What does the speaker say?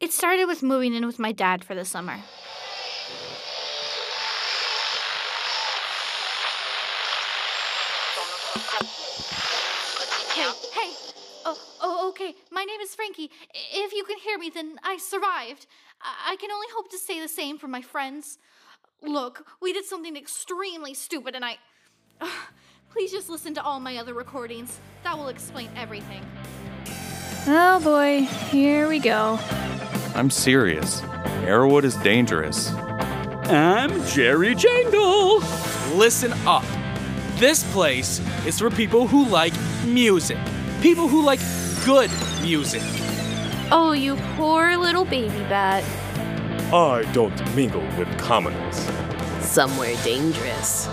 It started with moving in with my dad for the summer. Hey, hey. Oh, oh, okay. My name is Frankie. If you can hear me, then I survived. I I can only hope to say the same for my friends. Look, we did something extremely stupid, and I. Please just listen to all my other recordings. That will explain everything. Oh boy, here we go. I'm serious. Arrowwood is dangerous. I'm Jerry Jangle. Listen up. This place is for people who like music. People who like good music. Oh, you poor little baby bat. I don't mingle with commoners. Somewhere dangerous.